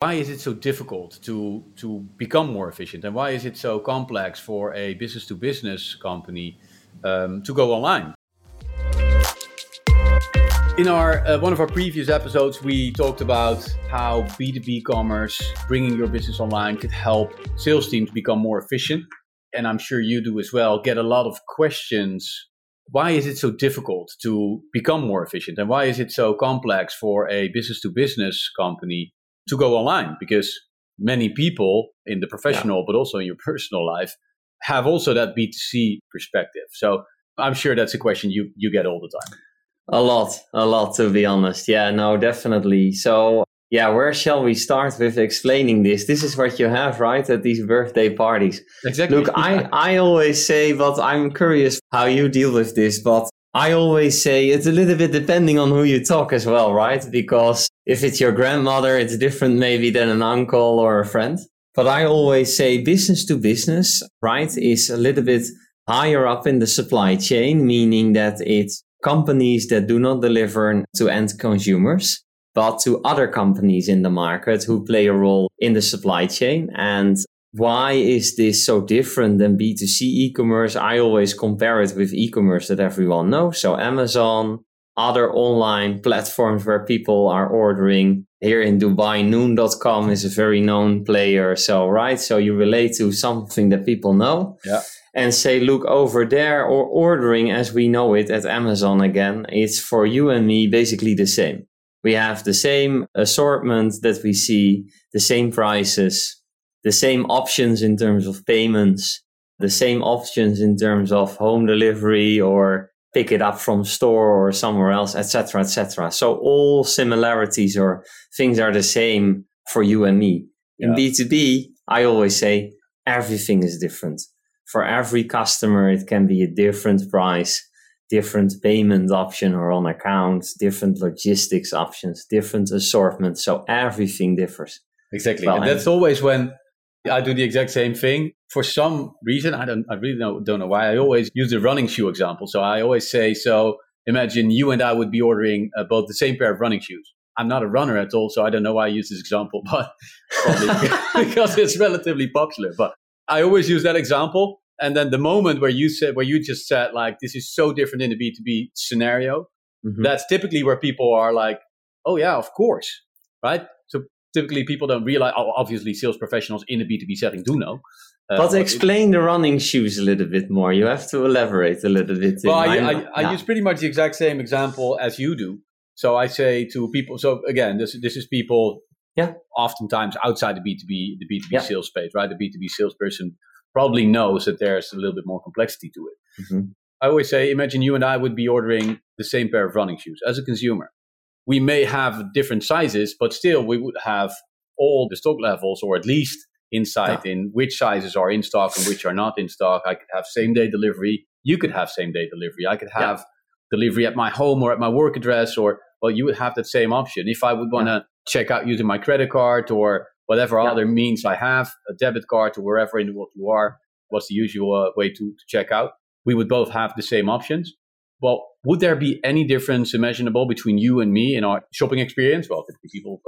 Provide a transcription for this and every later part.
why is it so difficult to to become more efficient? And why is it so complex for a business to business company um, to go online? In our uh, one of our previous episodes we talked about how b2b commerce bringing your business online could help sales teams become more efficient. And i'm sure you do as well get a lot of questions. Why is it so difficult to become more efficient? And why is it so complex for a business to business company to go online because many people in the professional, yeah. but also in your personal life, have also that B2C perspective. So I'm sure that's a question you, you get all the time. A lot, a lot, to be honest. Yeah, no, definitely. So, yeah, where shall we start with explaining this? This is what you have, right, at these birthday parties. Exactly. Look, I, I always say, but I'm curious how you deal with this, but I always say it's a little bit depending on who you talk as well, right? Because if it's your grandmother, it's different maybe than an uncle or a friend. But I always say business to business, right, is a little bit higher up in the supply chain, meaning that it's companies that do not deliver to end consumers, but to other companies in the market who play a role in the supply chain. And why is this so different than B2C e-commerce? I always compare it with e-commerce that everyone knows. So Amazon, other online platforms where people are ordering. Here in Dubai, noon.com is a very known player. So, right. So you relate to something that people know. Yeah. And say, look over there or ordering as we know it at Amazon again. It's for you and me basically the same. We have the same assortment that we see, the same prices, the same options in terms of payments, the same options in terms of home delivery or pick it up from store or somewhere else, etc., etc. So all similarities or things are the same for you and me. In B2B, I always say everything is different. For every customer, it can be a different price, different payment option or on account, different logistics options, different assortment. So everything differs. Exactly. Well, and that's always when I do the exact same thing. For some reason, I don't, I really don't, don't know why. I always use the running shoe example. So I always say, so imagine you and I would be ordering uh, both the same pair of running shoes. I'm not a runner at all, so I don't know why I use this example, but because it's relatively popular. But I always use that example. And then the moment where you said, where you just said, like, this is so different in the B2B scenario, mm-hmm. that's typically where people are like, oh, yeah, of course. Right typically people don't realize. Oh, obviously, sales professionals in a B two B setting do know. Uh, but explain the running shoes a little bit more. You have to elaborate a little bit. Well, I, I, I use pretty much the exact same example as you do. So I say to people. So again, this this is people. Yeah. Oftentimes outside the B two B the B two B sales space, right? The B two B salesperson probably knows that there's a little bit more complexity to it. Mm-hmm. I always say, imagine you and I would be ordering the same pair of running shoes as a consumer we may have different sizes, but still we would have all the stock levels, or at least insight yeah. in which sizes are in stock and which are not in stock. I could have same day delivery. You could have same day delivery. I could have yeah. delivery at my home or at my work address, or well, you would have that same option. If I would want to yeah. check out using my credit card or whatever other means I have, a debit card or wherever in the world you are, what's the usual uh, way to, to check out? We would both have the same options. Well, would there be any difference imaginable between you and me in our shopping experience? Well, people,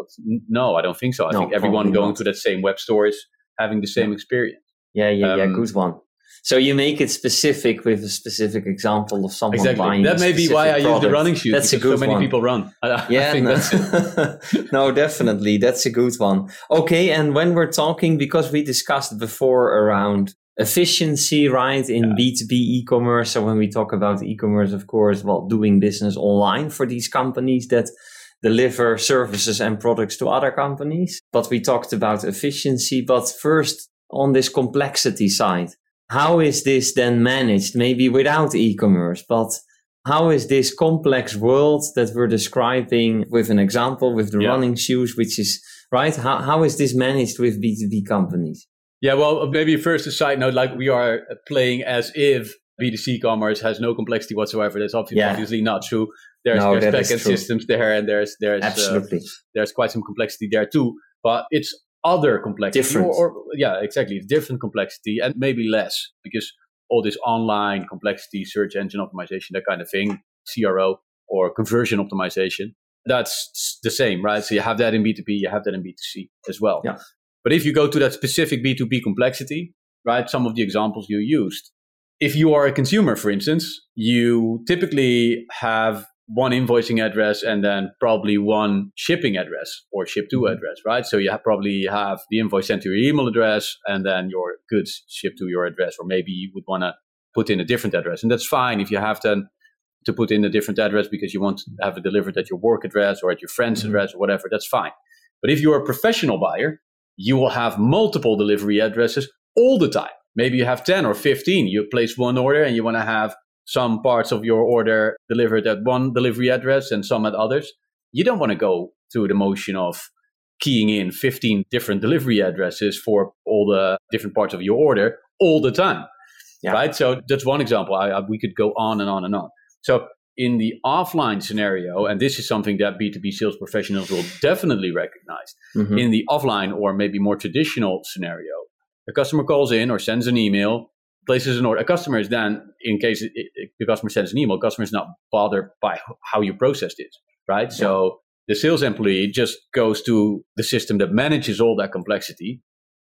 no, I don't think so. I no, think everyone going not. to that same web store is having the same experience. Yeah, yeah, um, yeah. Good one. So you make it specific with a specific example of someone exactly. buying. That may be why I product. use the running shoes. That's a good so many one. people run. yeah, no. no, definitely, that's a good one. Okay, and when we're talking, because we discussed before around efficiency, right, in yeah. B2B e-commerce. So when we talk about e-commerce, of course, well, doing business online for these companies that deliver services and products to other companies. But we talked about efficiency. But first, on this complexity side, how is this then managed? Maybe without e-commerce, but how is this complex world that we're describing with an example with the yeah. running shoes, which is right? How, how is this managed with B2B companies? Yeah, well, maybe first a side note, like we are playing as if B2C commerce has no complexity whatsoever. That's obviously, yeah. obviously not true. There's, no, there's backend systems there, and there's there's uh, absolutely uh, there's quite some complexity there too. But it's other complexity, different. Or, or, yeah, exactly, it's different complexity, and maybe less because all this online complexity, search engine optimization, that kind of thing, CRO or conversion optimization, that's the same, right? So you have that in B2B, you have that in B2C as well. Yeah. But if you go to that specific B2B complexity, right, some of the examples you used, if you are a consumer, for instance, you typically have one invoicing address and then probably one shipping address or ship to mm-hmm. address, right? So you have probably have the invoice sent to your email address and then your goods shipped to your address, or maybe you would want to put in a different address. And that's fine if you have then to put in a different address because you want to have it delivered at your work address or at your friend's mm-hmm. address or whatever, that's fine. But if you're a professional buyer, you will have multiple delivery addresses all the time. Maybe you have 10 or 15. You place one order and you want to have some parts of your order delivered at one delivery address and some at others. You don't want to go through the motion of keying in 15 different delivery addresses for all the different parts of your order all the time. Yeah. Right. So that's one example. I, I, we could go on and on and on. So in the offline scenario, and this is something that B2B sales professionals will definitely recognize, mm-hmm. in the offline or maybe more traditional scenario, a customer calls in or sends an email, places an order. A customer is then, in case it, it, the customer sends an email, customer is not bothered by how you processed it, right? Yeah. So the sales employee just goes to the system that manages all that complexity,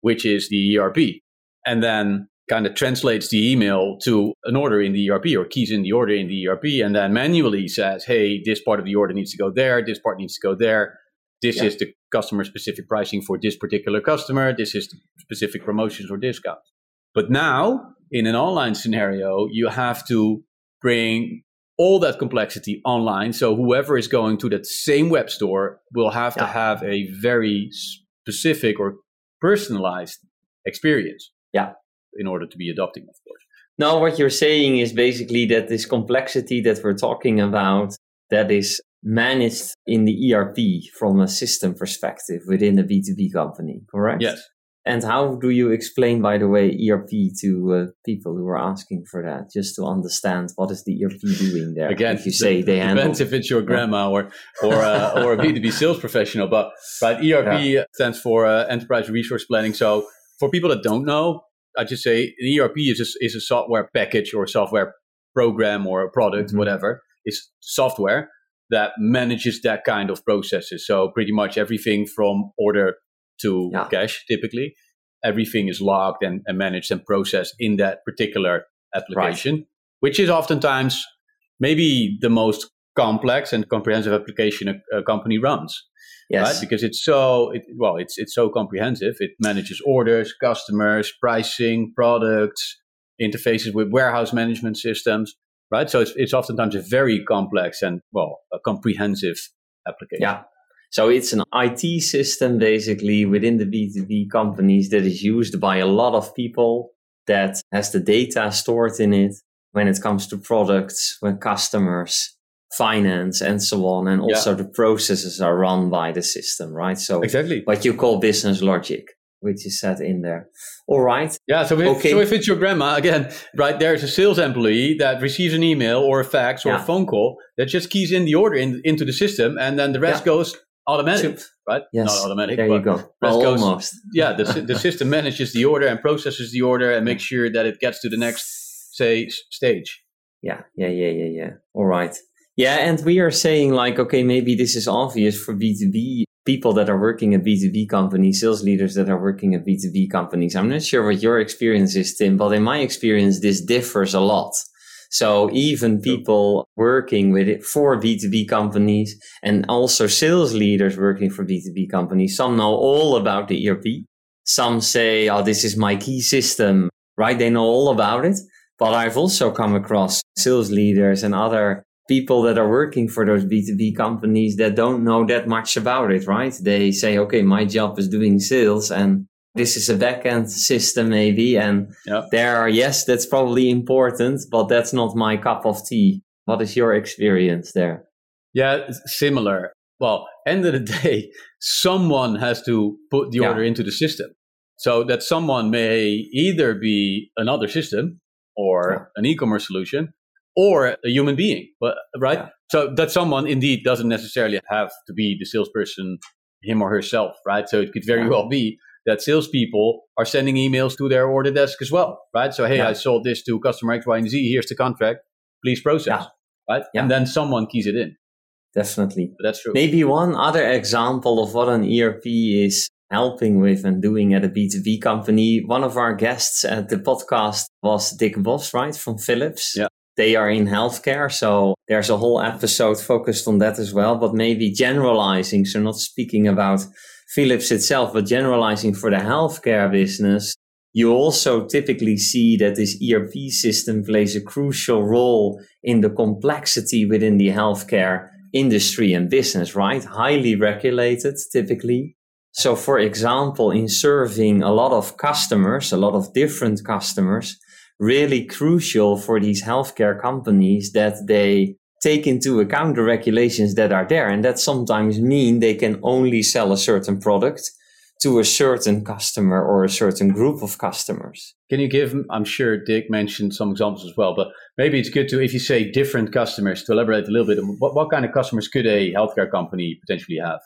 which is the ERP. And then kind of translates the email to an order in the ERP or keys in the order in the ERP and then manually says, hey, this part of the order needs to go there, this part needs to go there. This yeah. is the customer specific pricing for this particular customer. This is the specific promotions or discounts. But now, in an online scenario, you have to bring all that complexity online. So whoever is going to that same web store will have yeah. to have a very specific or personalized experience. Yeah in order to be adopting, of course. Now, what you're saying is basically that this complexity that we're talking about that is managed in the ERP from a system perspective within a B2B company, correct? Yes. And how do you explain, by the way, ERP to uh, people who are asking for that, just to understand what is the ERP doing there? Again, if you say they handle, depends if it's your grandma or or uh, or a B two B sales professional. But right, ERP yeah. stands for uh, Enterprise Resource Planning. So for people that don't know, I just say the ERP is a, is a software package or software program or a product, mm-hmm. whatever. It's software that manages that kind of processes. So pretty much everything from order to yeah. cash, typically, everything is logged and, and, managed and processed in that particular application, right. which is oftentimes maybe the most complex and comprehensive application a, a company runs. Yes. Right? Because it's so it, well, it's it's so comprehensive. It manages orders, customers, pricing, products, interfaces with warehouse management systems. Right. So it's it's oftentimes a very complex and well a comprehensive application. Yeah. So it's an IT system basically within the B2B companies that is used by a lot of people that has the data stored in it when it comes to products, when customers, finance and so on and also yeah. the processes are run by the system right so exactly what you call business logic which is set in there all right yeah so if, okay. so if it's your grandma again right there's a sales employee that receives an email or a fax or yeah. a phone call that just keys in the order in, into the system and then the rest yeah. goes automatic right yes. not automatic there you go well, goes, almost yeah the, the system manages the order and processes the order and makes sure that it gets to the next say stage yeah yeah yeah yeah yeah all right yeah, and we are saying like, okay, maybe this is obvious for B2B people that are working at B2B companies, sales leaders that are working at B2B companies. I'm not sure what your experience is, Tim, but in my experience, this differs a lot. So even people working with it for B2B companies and also sales leaders working for B2B companies, some know all about the ERP. Some say, oh, this is my key system, right? They know all about it. But I've also come across sales leaders and other people that are working for those B2B companies that don't know that much about it, right? They say, okay, my job is doing sales and this is a backend system maybe. And there are, yes, that's probably important, but that's not my cup of tea. What is your experience there? Yeah, similar. Well, end of the day, someone has to put the yeah. order into the system. So that someone may either be another system or yeah. an e-commerce solution, or a human being, but right? Yeah. So that someone indeed doesn't necessarily have to be the salesperson him or herself, right? So it could very yeah. well be that salespeople are sending emails to their order desk as well, right? So hey, yeah. I sold this to customer X, Y, and Z. Here's the contract. Please process, right? And then someone keys it in. definitely. But that's true. Maybe one other example of what an ERP is helping with and doing at a B2B company. One of our guests at the podcast was Dick Boss, right, from Philips. Yeah. They are in healthcare, so there's a whole episode focused on that as well. But maybe generalizing, so not speaking about Philips itself, but generalizing for the healthcare business, you also typically see that this ERP system plays a crucial role in the complexity within the healthcare industry and business, right? Highly regulated typically. So, for example, in serving a lot of customers, a lot of different customers, really crucial for these healthcare companies that they take into account the regulations that are there. And that sometimes mean they can only sell a certain product to a certain customer or a certain group of customers. Can you give, I'm sure Dick mentioned some examples as well, but maybe it's good to, if you say different customers, to elaborate a little bit, what, what kind of customers could a healthcare company potentially have?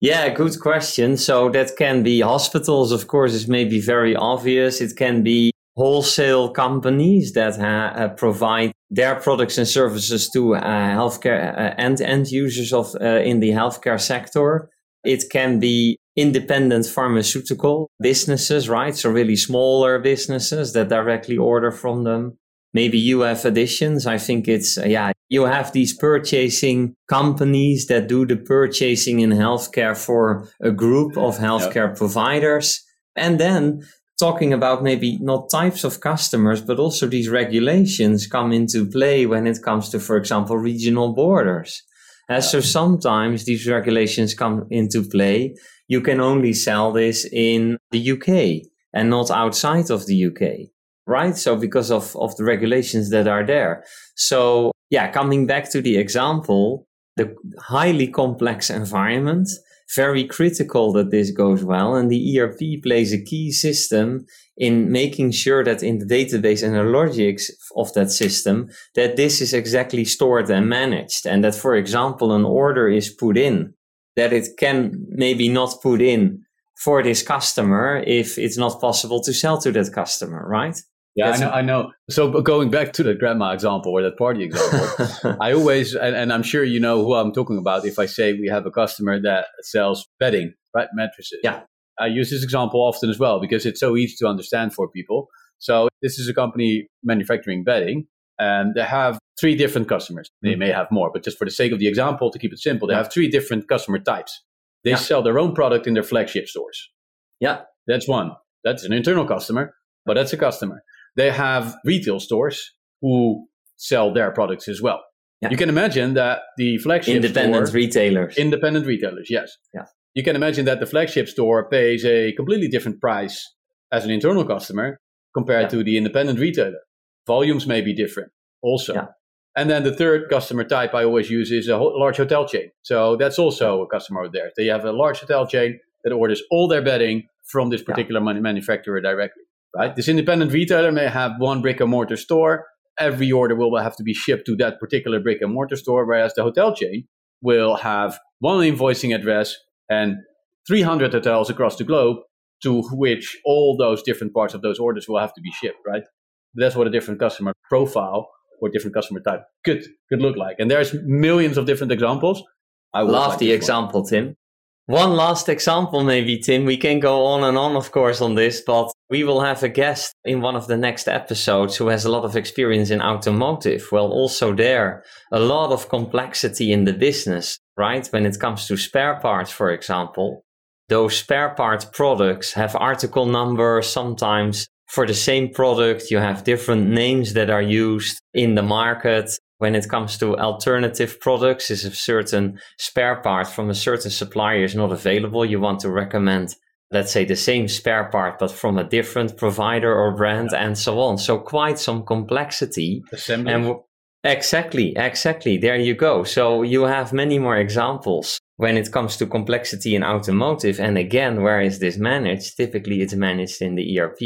Yeah, good question. So that can be hospitals, of course, is maybe very obvious. It can be wholesale companies that ha- uh, provide their products and services to uh, healthcare uh, and end users of uh, in the healthcare sector. It can be independent pharmaceutical businesses, right? So really smaller businesses that directly order from them. Maybe you have additions. I think it's, uh, yeah, you have these purchasing companies that do the purchasing in healthcare for a group of healthcare yep. providers. And then talking about maybe not types of customers, but also these regulations come into play when it comes to, for example, regional borders. Uh, so sometimes these regulations come into play. You can only sell this in the UK and not outside of the UK, right? So because of, of the regulations that are there. So yeah, coming back to the example, the highly complex environment, very critical that this goes well. And the ERP plays a key system in making sure that in the database and the logics of that system, that this is exactly stored and managed. And that, for example, an order is put in, that it can maybe not put in for this customer if it's not possible to sell to that customer, right? Yeah, I know, I know. So going back to the grandma example or that party example, I always, and, and, I'm sure you know who I'm talking about if I say we have a customer that sells bedding, right, mattresses. Yeah. I use this example often as well because it's so easy to understand for people. So this is a company manufacturing bedding and they have three different customers. They mm-hmm. may have more, but just for the sake of the example, to keep it simple, they have three different customer types. They yeah. sell their own product in their flagship stores. Yeah. That's one. That's an internal customer, but that's a customer they have retail stores who sell their products as well. Yeah. You can imagine that the flagship independent store, retailers, independent retailers, yes. Yeah. You can imagine that the flagship store pays a completely different price as an internal customer compared yeah. to the independent retailer. Volumes may be different also. Yeah. And then the third customer type I always use is a ho- large hotel chain. So that's also a customer there. They have a large hotel chain that orders all their bedding from this particular yeah. manufacturer directly right? This independent retailer may have one brick and mortar store. Every order will have to be shipped to that particular brick and mortar store, whereas the hotel chain will have one invoicing address and 300 hotels across the globe to which all those different parts of those orders will have to be shipped, right? That's what a different customer profile or different customer type could could look like. And there's millions of different examples. I love like the example, one. Tim. One last example, maybe, Tim. We can go on and on, of course, on this, but we will have a guest in one of the next episodes who has a lot of experience in automotive. Well, also there, a lot of complexity in the business, right? When it comes to spare parts, for example, those spare part products have article numbers. Sometimes for the same product, you have different names that are used in the market when it comes to alternative products, if a certain spare part from a certain supplier is not available, you want to recommend, let's say, the same spare part, but from a different provider or brand yeah. and so on. So quite some complexity. Assembly. And exactly, exactly. There you go. So you have many more examples when it comes to complexity in automotive, and again, where is this managed? Typically, it's managed in the ERP.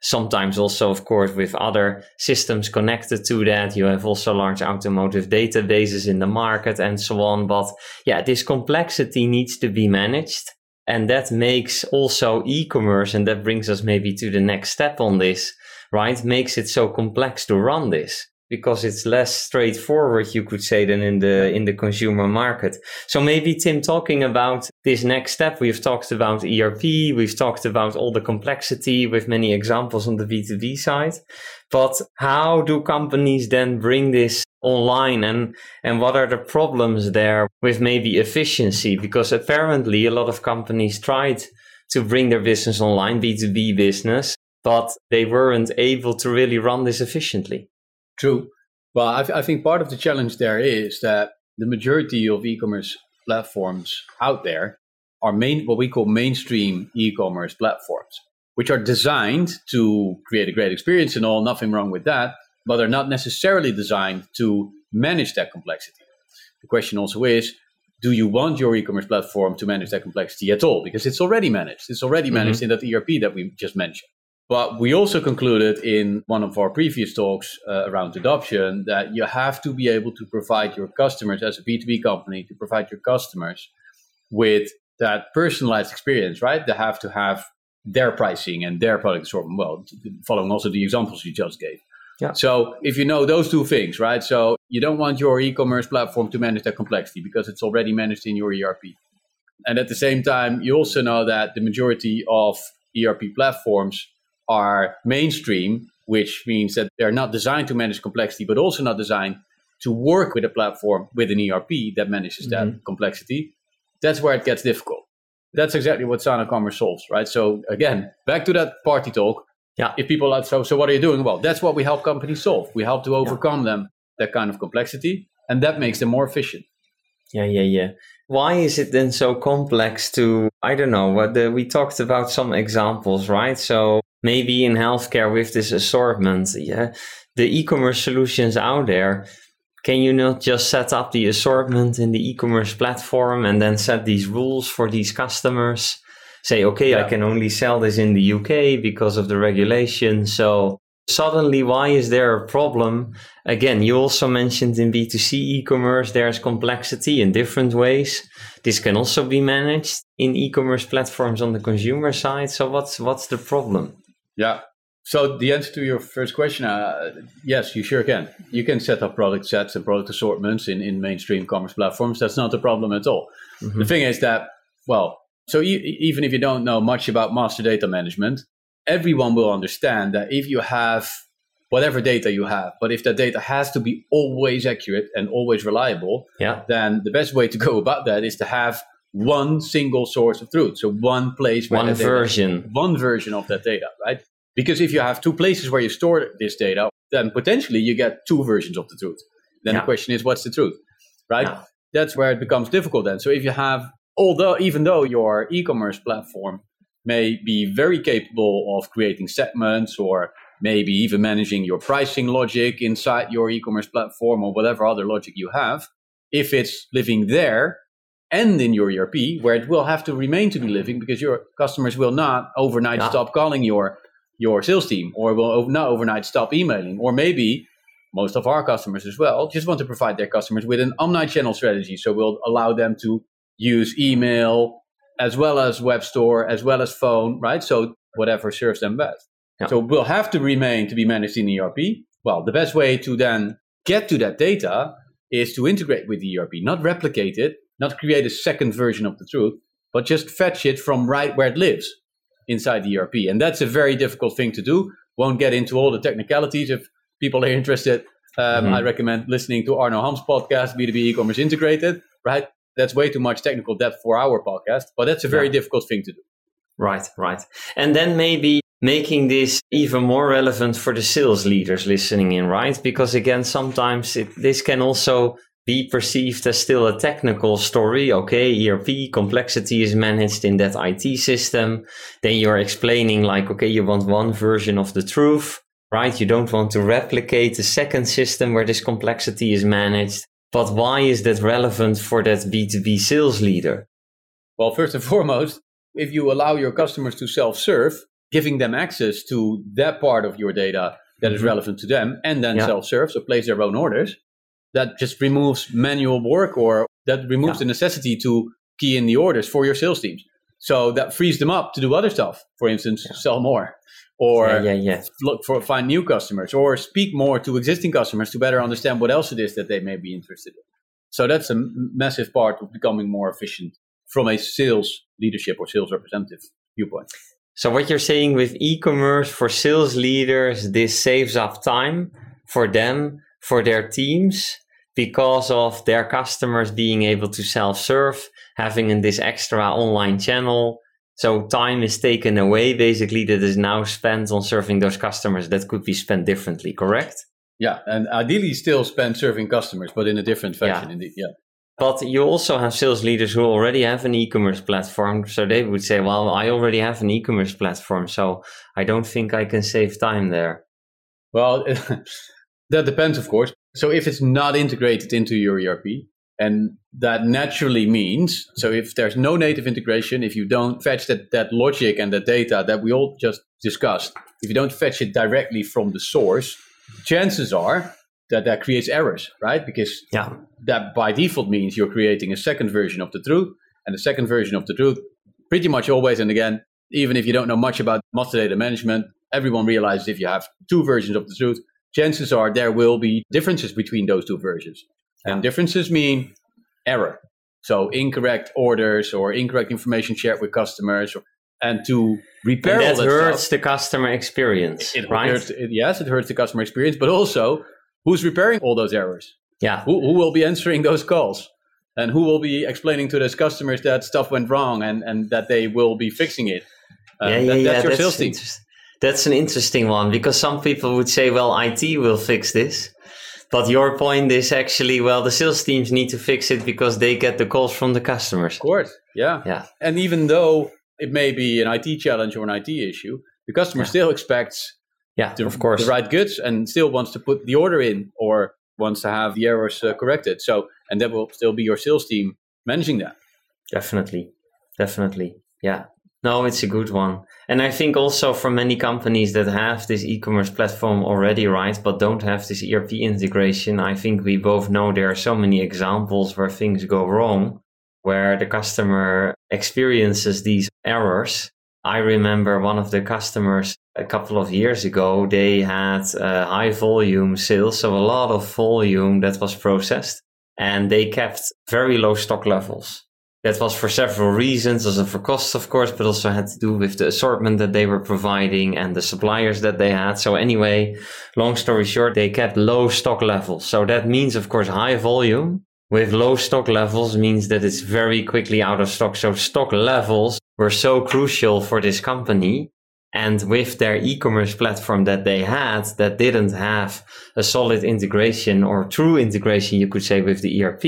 Sometimes also, of course, with other systems connected to that. You have also large automotive databases in the market and so on. But yeah, this complexity needs to be managed. And that makes also e-commerce, and that brings us maybe to the next step on this, right? Makes it so complex to run this because it's less straightforward, you could say, than in the in the consumer market. So maybe Tim, talking about this next step, we've talked about ERP, we've talked about all the complexity with many examples on the B2B side. But how do companies then bring this online and and what are the problems there with maybe efficiency? Because apparently a lot of companies tried to bring their business online, B2B business, but they weren't able to really run this efficiently. True. Well, I, I think part of the challenge there is that the majority of e-commerce platforms out there are main what we call mainstream e-commerce platforms, which are designed to create a great experience and all, nothing wrong with that, but are not necessarily designed to manage that complexity. The question also is, do you want your e-commerce platform to manage that complexity at all? Because it's already managed. It's already mm-hmm. managed mm-hmm. in that ERP that we just mentioned. But we also concluded in one of our previous talks uh, around adoption that you have to be able to provide your customers, as a B2B company, to provide your customers with that personalized experience, right? They have to have their pricing and their product assortment, well, following also the examples you just gave. Yeah. So if you know those two things, right? So you don't want your e-commerce platform to manage that complexity because it's already managed in your ERP. And at the same time, you also know that the majority of ERP platforms are mainstream, which means that they're not designed to manage complexity, but also not designed to work with a platform with an ERP that manages mm-hmm. that complexity. That's where it gets difficult. That's exactly what Sana Commerce solves, right? So again, back to that party talk. Yeah. If people are so, so what are you doing? Well, that's what we help companies solve. We help to overcome yeah. them that kind of complexity, and that makes them more efficient. Yeah, yeah, yeah. Why is it then so complex to? I don't know. What the, we talked about some examples, right? So maybe in healthcare with this assortment, yeah, the e-commerce solutions out there. Can you not just set up the assortment in the e-commerce platform and then set these rules for these customers? Say, okay, yeah. I can only sell this in the UK because of the regulation. So suddenly, why is there a problem? Again, you also mentioned in B2C e-commerce, there's complexity in different ways. This can also be managed in e-commerce platforms on the consumer side. So what's, what's the problem? Yeah. So the answer to your first question, uh, yes, you sure can. You can set up product sets and product assortments in, in mainstream commerce platforms. That's not a problem at all. Mm-hmm. The thing is that, well, so e- even if you don't know much about master data management, everyone will understand that if you have whatever data you have, but if that data has to be always accurate and always reliable, yeah. then the best way to go about that is to have one single source of truth. So one place, one version, data, one version of that data, right? Because if you have two places where you store this data, then potentially you get two versions of the truth. Then yeah. the question is, what's the truth, right? Yeah. That's where it becomes difficult. Then, so if you have, although even though your e-commerce platform may be very capable of creating segments or maybe even managing your pricing logic inside your e-commerce platform or whatever other logic you have, if it's living there and in your ERP, where it will have to remain to be living because your customers will not overnight yeah. stop calling your your sales team or will not overnight stop emailing or maybe most of our customers as well just want to provide their customers with an omni-channel strategy so we'll allow them to use email as well as web store as well as phone right so whatever serves them best yeah. so we'll have to remain to be managed in erp well the best way to then get to that data is to integrate with the erp not replicate it not create a second version of the truth, but just fetch it from right where it lives inside the ERP. And that's a very difficult thing to do. Won't get into all the technicalities. If people are interested, um, mm-hmm. I recommend listening to Arno Ham's podcast, B2B e-commerce integrated, right? That's way too much technical depth for our podcast, but that's a very yeah. difficult thing to do. Right, right. And then maybe making this even more relevant for the sales leaders listening in, right? Because again, sometimes it, this can also be perceived as still a technical story. Okay, ERP complexity is managed in that IT system. Then you're explaining like, okay, you want one version of the truth, right? You don't want to replicate the second system where this complexity is managed. But why is that relevant for that B2B sales leader? Well, first and foremost, if you allow your customers to self serve, giving them access to that part of your data that is mm-hmm. relevant to them and then yeah. self serve, so place their own orders, that just removes manual work or that removes yeah. the necessity to key in the orders for your sales teams. So that frees them up to do other stuff. For instance, yeah. sell more, or yeah, yeah, yeah. look for find new customers or speak more to existing customers to better understand what else it is that they may be interested in. So that's a massive part of becoming more efficient from a sales leadership or sales representative viewpoint. So what you're saying with e-commerce for sales leaders, this saves up time for them, for their teams, because of their customers being able to self-serve, having in this extra online channel. So time is taken away basically that is now spent on serving those customers that could be spent differently, correct? Yeah, and ideally still spend serving customers, but in a different fashion yeah. indeed. Yeah. But you also have sales leaders who already have an e-commerce platform. So they would say, well, I already have an e-commerce platform, so I don't think I can save time there. Well, that depends, of course. So if it's not integrated into your ERP, and that naturally means, so if there's no native integration, if you don't fetch that, that logic and that data that we all just discussed, if you don't fetch it directly from the source, chances are that that creates errors, right? Because yeah. that by default means you're creating a second version of the truth, and the second version of the truth, pretty much always and again, even if you don't know much about master data management, everyone realizes if you have two versions of the truth, chances are there will be differences between those two versions. And differences mean error. So incorrect orders or incorrect information shared with customers. Or, and to repair and that, that hurts stuff, the customer experience, it, right? Hurts, it, yes, it hurts the customer experience, but also who's repairing all those errors? Yeah. Who, who will be answering those calls? And who will be explaining to those customers that stuff went wrong and, and that they will be fixing it? Yeah, yeah, that, that's yeah. Your that's sales team. That's an interesting one because some people would say, well, IT will fix this. But your point is actually, well, the sales teams need to fix it because they get the calls from the customers. Of course, yeah. Yeah. And even though it may be an IT challenge or an IT issue, the customer yeah. still expects yeah, the, of course. the right goods and still wants to put the order in or wants to have the errors uh, corrected. So, and that will still be your sales team managing that. Definitely. Definitely. Yeah. No, it's a good one. And I think also for many companies that have this e-commerce platform already, right, but don't have this ERP integration, I think we both know there are so many examples where things go wrong, where the customer experiences these errors. I remember one of the customers a couple of years ago, they had uh, high volume sales, so a lot of volume that was processed, and they kept very low stock levels. That was for several reasons, also for costs, of course, but also had to do with the assortment that they were providing and the suppliers that they had. So anyway, long story short, they kept low stock levels. So that means, of course, high volume with low stock levels means that it's very quickly out of stock. So stock levels were so crucial for this company. And with their e-commerce platform that they had that didn't have a solid integration or true integration, you could say, with the ERP,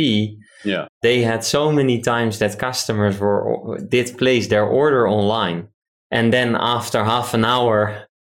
yeah. They had so many times that customers were did place their order online. And then after half an hour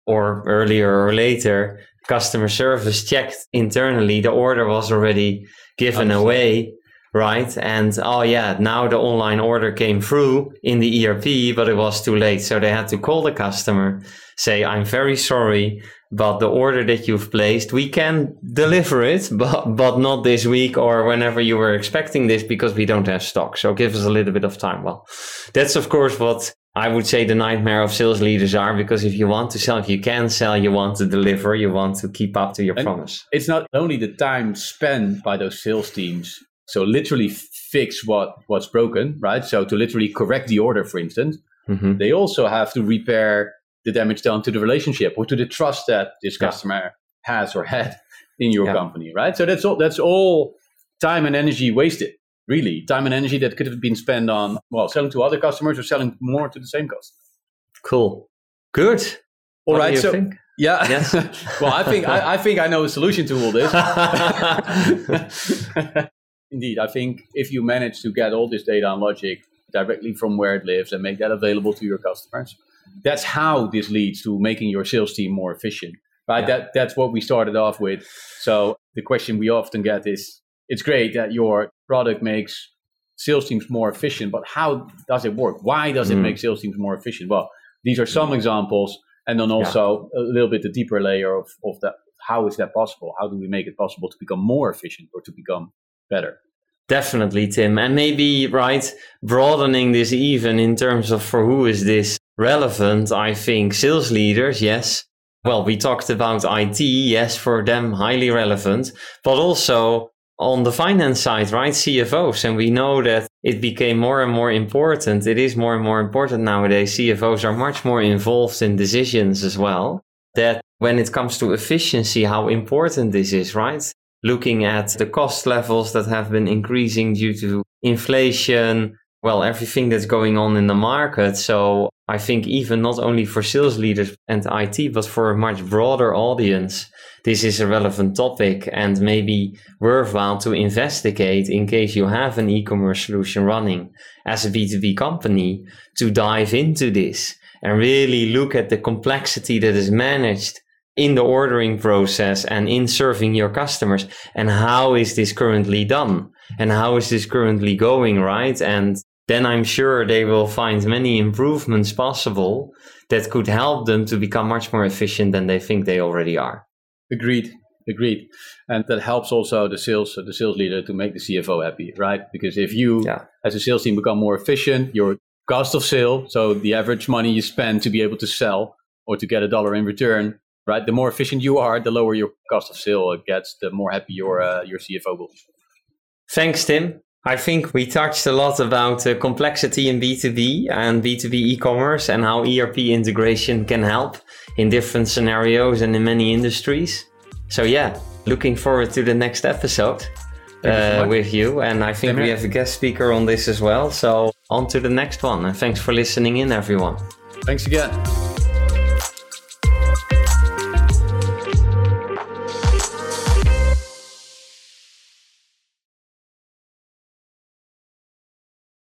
or earlier or later, customer service checked internally the order was already given away right? And oh yeah now the online order came through in the erp but it was too late. So they had to call the customer say i'm very sorry but the order that you've placed, we can deliver it, but, but not this week or whenever you were expecting this because we don't have stock. So give us a little bit of time. Well, that's of course what I would say the nightmare of sales leaders are because if you want to sell, if you can sell, you want to deliver, you want to keep up to your and promise. It's not only the time spent by those sales teams. So literally fix what what's broken, right? So to literally correct the order, for instance, mm-hmm. they also have to repair the damage done to the relationship or to the trust that this customer yeah. has or had in your yeah. company, right? So that's all. That's all time and energy wasted. Really, time and energy that could have been spent on well selling to other customers or selling more to the same customer. Cool. Good. All what right. so think? yeah. Yes. well, I think I, I think I know a solution to all this. Indeed, I think if you manage to get all this data and logic directly from where it lives and make that available to your customers, that's how this leads to making your sales team more efficient right yeah. that that's what we started off with so the question we often get is it's great that your product makes sales teams more efficient but how does it work why does mm. it make sales teams more efficient well these are some examples and then also yeah. a little bit the deeper layer of, of that how is that possible how do we make it possible to become more efficient or to become better Definitely, Tim. And maybe, right, broadening this even in terms of for who is this relevant, I think sales leaders, yes. Well, we talked about IT, yes, for them highly relevant, but also on the finance side, right? CFOs. And we know that it became more and more important. It is more and more important nowadays. CFOs are much more involved in decisions as well. That when it comes to efficiency, how important this is, right? Looking at the cost levels that have been increasing due to inflation, well, everything that's going on in the market. So I think even not only for sales leaders and IT, but for a much broader audience, this is a relevant topic and maybe worthwhile to investigate in case you have an e-commerce solution running as a B2B company to dive into this and really look at the complexity that is managed in the ordering process and in serving your customers and how is this currently done and how is this currently going right and then i'm sure they will find many improvements possible that could help them to become much more efficient than they think they already are agreed agreed and that helps also the sales the sales leader to make the cfo happy right because if you yeah. as a sales team become more efficient your cost of sale so the average money you spend to be able to sell or to get a dollar in return right? The more efficient you are, the lower your cost of sale gets, the more happy your uh, your CFO will. be. Thanks, Tim. I think we touched a lot about uh, complexity in B2B and B2B e-commerce and how ERP integration can help in different scenarios and in many industries. So yeah, looking forward to the next episode uh, with you. And I think we have a guest speaker on this as well. So on to the next one. And thanks for listening in, everyone. Thanks again.